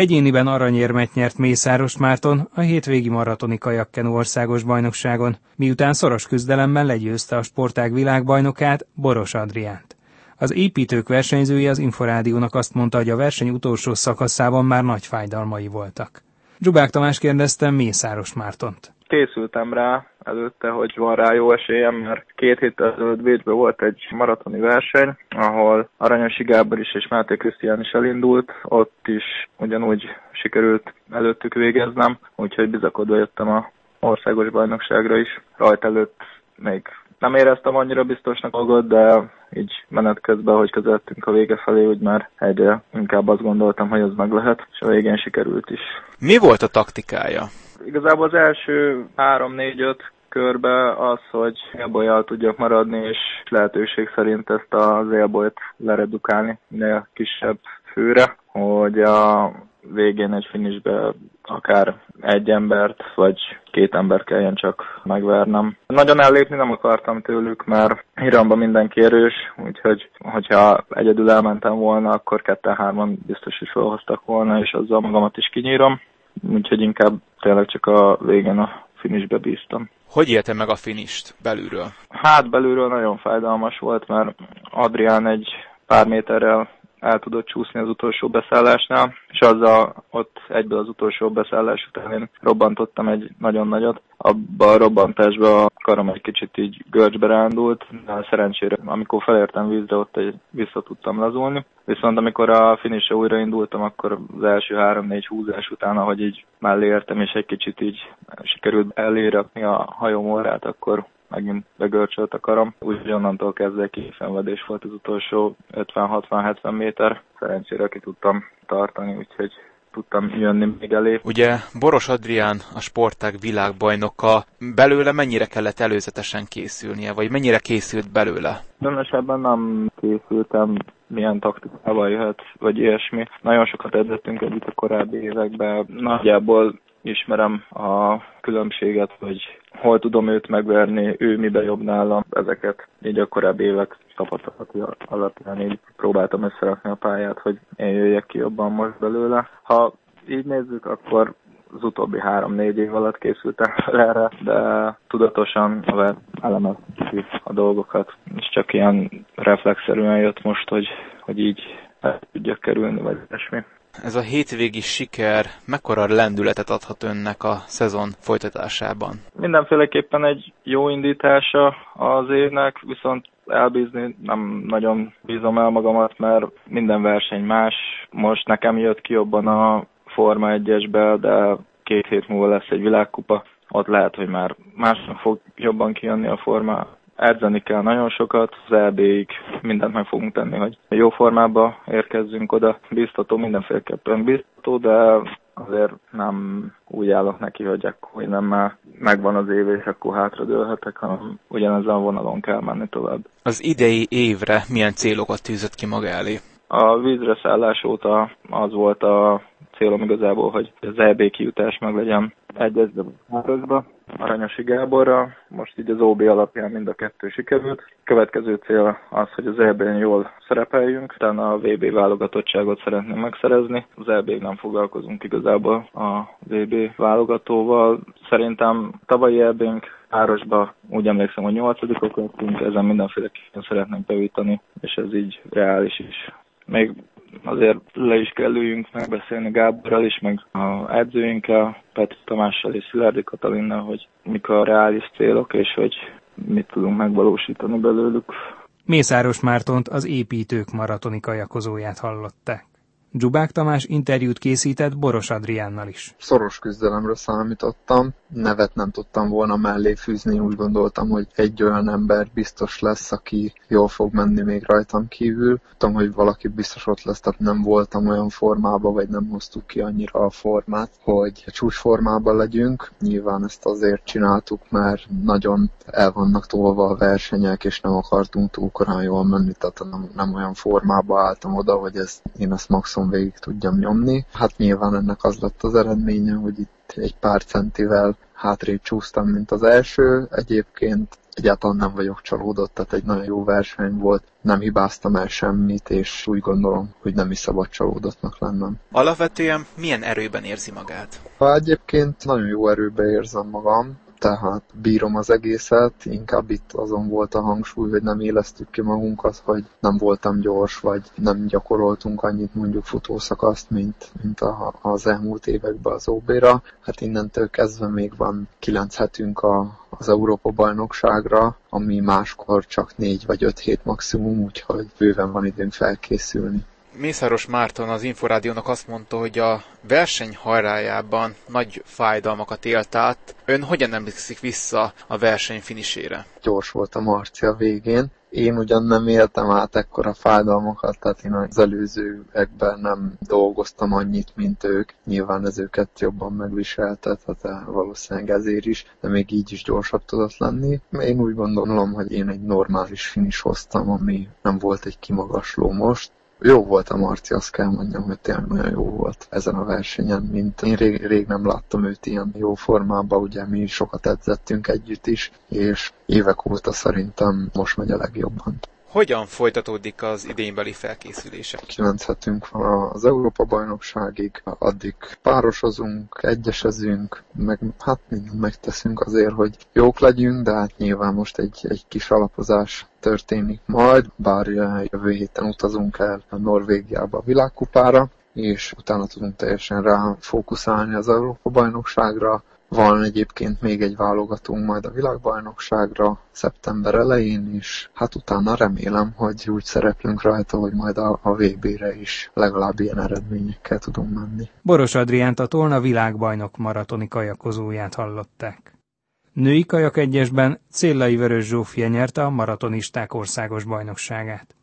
Egyéniben aranyérmet nyert Mészáros Márton a hétvégi maratoni kajakkenu országos bajnokságon, miután szoros küzdelemben legyőzte a sportág világbajnokát, Boros Adriánt. Az építők versenyzője az Inforádiónak azt mondta, hogy a verseny utolsó szakaszában már nagy fájdalmai voltak. Zsubák Tamás kérdezte Mészáros Mártont. Készültem rá előtte, hogy van rá jó esélyem, mert két héttel ezelőtt Bécsben volt egy maratoni verseny, ahol Aranyosi Gábor is és Máté Krisztián is elindult, ott is ugyanúgy sikerült előttük végeznem, úgyhogy bizakodva jöttem a országos bajnokságra is. Rajt előtt még nem éreztem annyira biztosnak magad, de így menet közben, hogy közeltünk a vége felé, úgy már egyre inkább azt gondoltam, hogy ez meg lehet, és a végén sikerült is. Mi volt a taktikája? Igazából az első 3-4-5 körbe az, hogy élbolyjal tudjak maradni, és lehetőség szerint ezt az élbolyt leredukálni minél kisebb főre, hogy a végén egy finisbe akár egy embert, vagy két ember kelljen csak megvernem. Nagyon ellépni nem akartam tőlük, mert Iramban mindenki erős, úgyhogy hogyha egyedül elmentem volna, akkor ketten-hárman biztos is felhoztak volna, és azzal magamat is kinyírom. Úgyhogy inkább tényleg csak a végén a finisbe bíztam. Hogy élte meg a finist belülről? Hát belülről nagyon fájdalmas volt, mert Adrián egy pár méterrel el tudott csúszni az utolsó beszállásnál, és azzal ott egyből az utolsó beszállás után én robbantottam egy nagyon nagyot. Abba a robbantásba a karom egy kicsit így görcsbe rándult, de szerencsére amikor felértem vízre, ott egy vissza tudtam lazulni. Viszont amikor a finisre újraindultam, akkor az első három-négy húzás után, ahogy így mellé értem, és egy kicsit így sikerült elérakni a hajóm orrát, akkor megint begörcsölt a karom. Úgyhogy onnantól kezdve kiszenvedés volt az utolsó 50-60-70 méter. Szerencsére ki tudtam tartani, úgyhogy tudtam jönni még elé. Ugye Boros Adrián a sportág világbajnoka, belőle mennyire kellett előzetesen készülnie, vagy mennyire készült belőle? Különösebben nem készültem, milyen taktikával jöhet, vagy ilyesmi. Nagyon sokat edzettünk együtt a korábbi években. Nagyjából ismerem a különbséget, hogy hol tudom őt megverni, ő miben jobb nálam, ezeket így a korábbi évek tapasztalati alapján így próbáltam összerakni a pályát, hogy én jöjjek ki jobban most belőle. Ha így nézzük, akkor az utóbbi három-négy év alatt készültem fel erre, de tudatosan elemeztük a dolgokat, és csak ilyen reflexzerűen jött most, hogy, hogy így el tudjak kerülni, vagy esmi. Ez a hétvégi siker mekkora lendületet adhat önnek a szezon folytatásában? Mindenféleképpen egy jó indítása az évnek, viszont elbízni nem nagyon bízom el magamat, mert minden verseny más. Most nekem jött ki jobban a Forma 1-esbe, de két hét múlva lesz egy világkupa. Ott lehet, hogy már másnak fog jobban kijönni a forma edzeni kell nagyon sokat, az EB-ig mindent meg fogunk tenni, hogy jó formába érkezzünk oda. Biztató, mindenféleképpen biztató, de azért nem úgy állok neki, hogy akkor nem már megvan az év, és akkor hátradőlhetek, hanem ugyanezen a vonalon kell menni tovább. Az idei évre milyen célokat tűzött ki maga elé? A vízre szállás óta az volt a célom igazából, hogy az EB kijutás meg legyen egyezve hárosba, Aranyosi Gáborra. Most így az OB alapján mind a kettő sikerült. Következő cél az, hogy az EB-n jól szerepeljünk, utána a VB válogatottságot szeretném megszerezni. Az eb nem foglalkozunk igazából a VB válogatóval. Szerintem tavalyi EB-nk Árosba úgy emlékszem, hogy nyolcadikok lettünk, ezen mindenféleképpen szeretnénk bevítani, és ez így reális is. Még azért le is kell üljünk megbeszélni Gáborral is, meg a edzőinkkel, Petr Tamással és Szilárdi Katalinnal, hogy mik a reális célok, és hogy mit tudunk megvalósítani belőlük. Mészáros Mártont az építők maratoni kajakozóját hallották. Dzsubák Tamás interjút készített Boros Adriánnal is. Szoros küzdelemre számítottam, nevet nem tudtam volna mellé fűzni, úgy gondoltam, hogy egy olyan ember biztos lesz, aki jól fog menni még rajtam kívül. Tudom, hogy valaki biztos ott lesz, tehát nem voltam olyan formában, vagy nem hoztuk ki annyira a formát, hogy csúcs formában legyünk. Nyilván ezt azért csináltuk, mert nagyon el vannak tolva a versenyek, és nem akartunk túl korán jól menni, tehát nem, nem olyan formába álltam oda, hogy ez, én ezt maximum végig tudjam nyomni. Hát nyilván ennek az lett az eredménye, hogy itt egy pár centivel hátrébb csúsztam, mint az első. Egyébként egyáltalán nem vagyok csalódott, tehát egy nagyon jó verseny volt, nem hibáztam el semmit, és úgy gondolom, hogy nem is szabad csalódottnak lennem. Alapvetően milyen erőben érzi magát? Ha egyébként nagyon jó erőben érzem magam, tehát bírom az egészet, inkább itt azon volt a hangsúly, hogy nem élesztük ki magunkat, hogy nem voltam gyors, vagy nem gyakoroltunk annyit mondjuk futószakaszt, mint, mint a, az elmúlt években az OB-ra. Hát innentől kezdve még van kilenc hetünk a, az Európa-bajnokságra, ami máskor csak négy vagy öt hét maximum, úgyhogy bőven van időnk felkészülni. Mészáros Márton az Inforádiónak azt mondta, hogy a verseny hajrájában nagy fájdalmakat élt át. Ön hogyan emlékszik vissza a verseny finisére? Gyors volt a Marci a végén. Én ugyan nem éltem át ekkora fájdalmakat, tehát én az előzőekben nem dolgoztam annyit, mint ők. Nyilván ez őket jobban megviselte, tehát valószínűleg ezért is, de még így is gyorsabb tudott lenni. Én úgy gondolom, hogy én egy normális finis hoztam, ami nem volt egy kimagasló most jó volt a Marci, azt kell mondjam, hogy tényleg nagyon jó volt ezen a versenyen, mint én rég, rég nem láttam őt ilyen jó formában, ugye mi sokat edzettünk együtt is, és évek óta szerintem most megy a legjobban. Hogyan folytatódik az idénybeli felkészülése? Kilenc hetünk van az Európa-bajnokságig, addig párosozunk, egyesezünk, meg hát mindent megteszünk azért, hogy jók legyünk, de hát nyilván most egy, egy kis alapozás történik majd, bár jövő héten utazunk el a Norvégiába a világkupára, és utána tudunk teljesen rá fókuszálni az Európa-bajnokságra, van egyébként még egy válogatunk majd a világbajnokságra szeptember elején, és hát utána remélem, hogy úgy szereplünk rajta, hogy majd a, a VB-re is legalább ilyen eredményekkel tudunk menni. Boros Adriánt a Tolna világbajnok maratoni kajakozóját hallották. Női kajak egyesben Céllai Vörös Zsófia nyerte a maratonisták országos bajnokságát.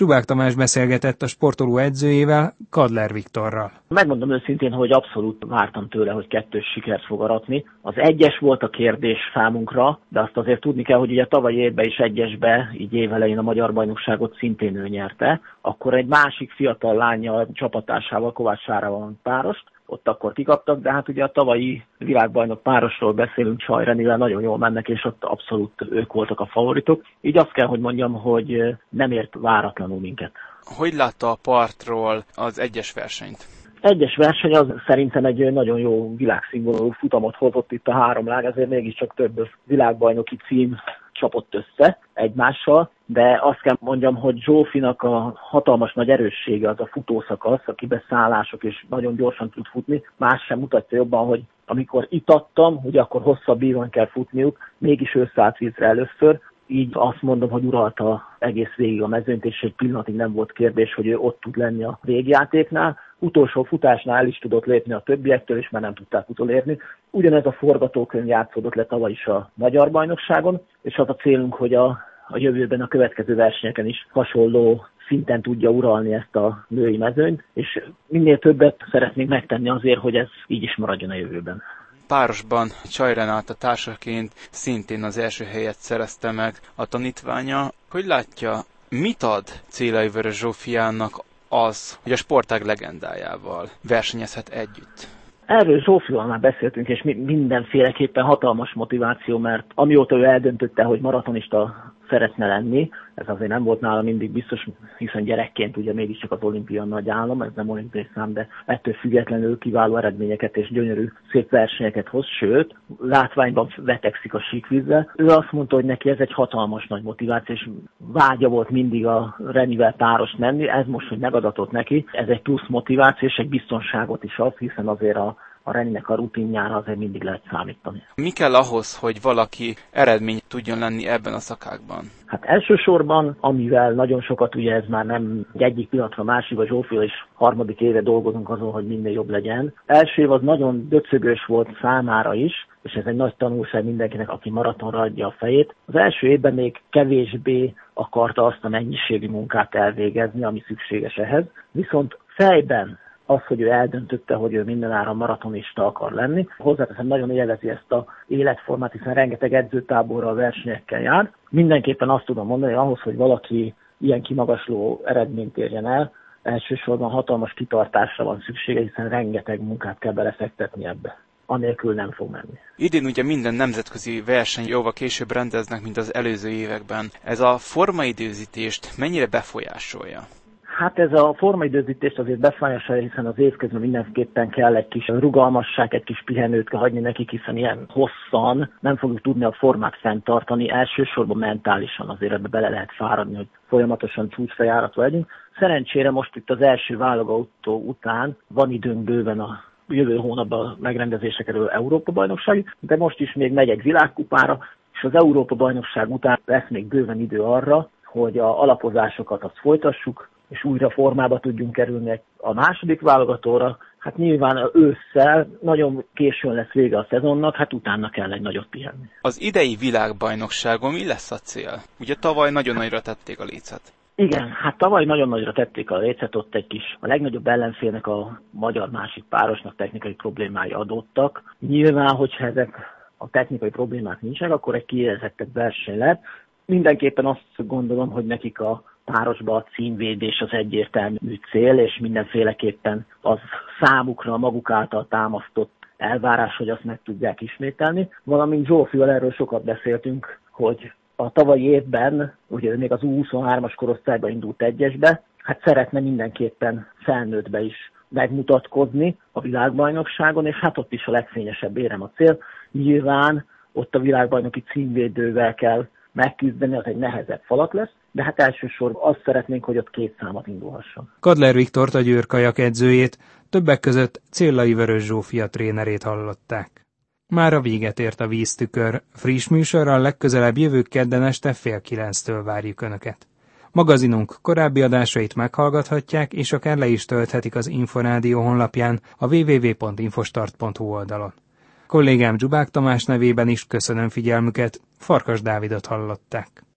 Csubák Tamás beszélgetett a sportoló edzőjével, Kadler Viktorral. Megmondom őszintén, hogy abszolút vártam tőle, hogy kettős sikert fog aratni. Az egyes volt a kérdés számunkra, de azt azért tudni kell, hogy ugye tavaly évben is egyesbe, így évelején a magyar bajnokságot szintén ő nyerte. Akkor egy másik fiatal lánya csapatásával Kovács Sárával párost, ott akkor kikaptak, de hát ugye a tavalyi világbajnok párosról beszélünk, Csajrenivel nagyon jól mennek, és ott abszolút ők voltak a favoritok. Így azt kell, hogy mondjam, hogy nem ért váratlanul minket. Hogy látta a partról az egyes versenyt? Egyes verseny az szerintem egy nagyon jó világszínvonalú futamot hozott itt a három lág, ezért mégiscsak több világbajnoki cím csapott össze egymással, de azt kell mondjam, hogy Zsófinak a hatalmas nagy erőssége az a futószakasz, a kibeszállások, és nagyon gyorsan tud futni. Más sem mutatja jobban, hogy amikor itattam, hogy akkor hosszabb ívon kell futniuk, mégis ő szállt vízre először, így azt mondom, hogy uralta egész végig a mezőnyt, és egy pillanatig nem volt kérdés, hogy ő ott tud lenni a végjátéknál. Utolsó futásnál is tudott lépni a többiektől, és már nem tudták utolérni. Ugyanez a forgatókönyv játszódott le tavaly is a magyar bajnokságon, és az a célunk, hogy a, a jövőben a következő versenyeken is hasonló szinten tudja uralni ezt a női mezőnyt, és minél többet szeretnénk megtenni azért, hogy ez így is maradjon a jövőben párosban Csaj Renáta társaként szintén az első helyet szerezte meg a tanítványa. Hogy látja, mit ad Célai Vörös Zsófiának az, hogy a sportág legendájával versenyezhet együtt? Erről Zsófival már beszéltünk, és mindenféleképpen hatalmas motiváció, mert amióta ő eldöntötte, hogy maratonista szeretne lenni. Ez azért nem volt nála mindig biztos, hiszen gyerekként ugye mégiscsak az olimpia nagy állam, ez nem olimpiai szám, de ettől függetlenül kiváló eredményeket és gyönyörű szép versenyeket hoz, sőt, látványban vetekszik a síkvízzel. Ő azt mondta, hogy neki ez egy hatalmas nagy motiváció, és vágya volt mindig a Renivel páros menni, ez most, hogy megadatott neki, ez egy plusz motiváció és egy biztonságot is ad, hiszen azért a a Reninek a rutinjára azért mindig lehet számítani. Mi kell ahhoz, hogy valaki eredményt tudjon lenni ebben a szakákban? Hát elsősorban, amivel nagyon sokat, ugye ez már nem egyik pillanatra másik, a Zsófia és harmadik éve dolgozunk azon, hogy minél jobb legyen. Első év az nagyon döcögös volt számára is, és ez egy nagy tanulság mindenkinek, aki maratonra adja a fejét. Az első évben még kevésbé akarta azt a mennyiségi munkát elvégezni, ami szükséges ehhez, viszont fejben az, hogy ő eldöntötte, hogy ő mindenáron maratonista akar lenni. Hozzáteszem, nagyon élvezi ezt a életformát, hiszen rengeteg edzőtáborra a versenyekkel jár. Mindenképpen azt tudom mondani, hogy ahhoz, hogy valaki ilyen kimagasló eredményt érjen el, elsősorban hatalmas kitartásra van szüksége, hiszen rengeteg munkát kell belefektetni ebbe. anélkül nem fog menni. Idén ugye minden nemzetközi verseny jóval később rendeznek, mint az előző években. Ez a formaidőzítést mennyire befolyásolja? Hát ez a formaidőzítés azért befolyásolja, hiszen az év közben mindenképpen kell egy kis rugalmasság, egy kis pihenőt kell hagyni nekik, hiszen ilyen hosszan nem fogjuk tudni a formát fenntartani, elsősorban mentálisan azért ebbe bele lehet fáradni, hogy folyamatosan csúcsfejáratva legyünk. Szerencsére most itt az első válogató után van időnk bőven a jövő hónapban megrendezése kerül Európa bajnokság, de most is még megy egy világkupára, és az Európa bajnokság után lesz még bőven idő arra, hogy a alapozásokat azt folytassuk, és újra formába tudjunk kerülni a második válogatóra. Hát nyilván ősszel nagyon későn lesz vége a szezonnak, hát utána kell egy nagyot pihenni. Az idei világbajnokságon mi lesz a cél? Ugye tavaly nagyon nagyra tették a lécet. Igen, hát tavaly nagyon nagyra tették a lécet, ott egy kis, a legnagyobb ellenfélnek a magyar másik párosnak technikai problémái adottak. Nyilván, hogyha ezek a technikai problémák nincsenek, akkor egy kiérezettebb verseny lett. Mindenképpen azt gondolom, hogy nekik a párosba a címvédés az egyértelmű cél, és mindenféleképpen az számukra maguk által támasztott elvárás, hogy azt meg tudják ismételni. Valamint Zsófival erről sokat beszéltünk, hogy a tavalyi évben, ugye még az U23-as korosztályba indult egyesbe, hát szeretne mindenképpen felnőttbe is megmutatkozni a világbajnokságon, és hát ott is a legfényesebb érem a cél. Nyilván ott a világbajnoki címvédővel kell megküzdeni, az egy nehezebb falat lesz, de hát elsősorban azt szeretnénk, hogy ott két számat indulhasson. Kadler Viktor a Győrkajak edzőjét, többek között Céllai Vörös Zsófia trénerét hallották. Már a véget ért a víztükör, friss műsorral legközelebb jövő kedden este fél kilenctől várjuk Önöket. Magazinunk korábbi adásait meghallgathatják, és akár le is tölthetik az Inforádió honlapján a www.infostart.hu oldalon. Kollégám Dzsubák Tamás nevében is köszönöm figyelmüket, Farkas Dávidot hallották.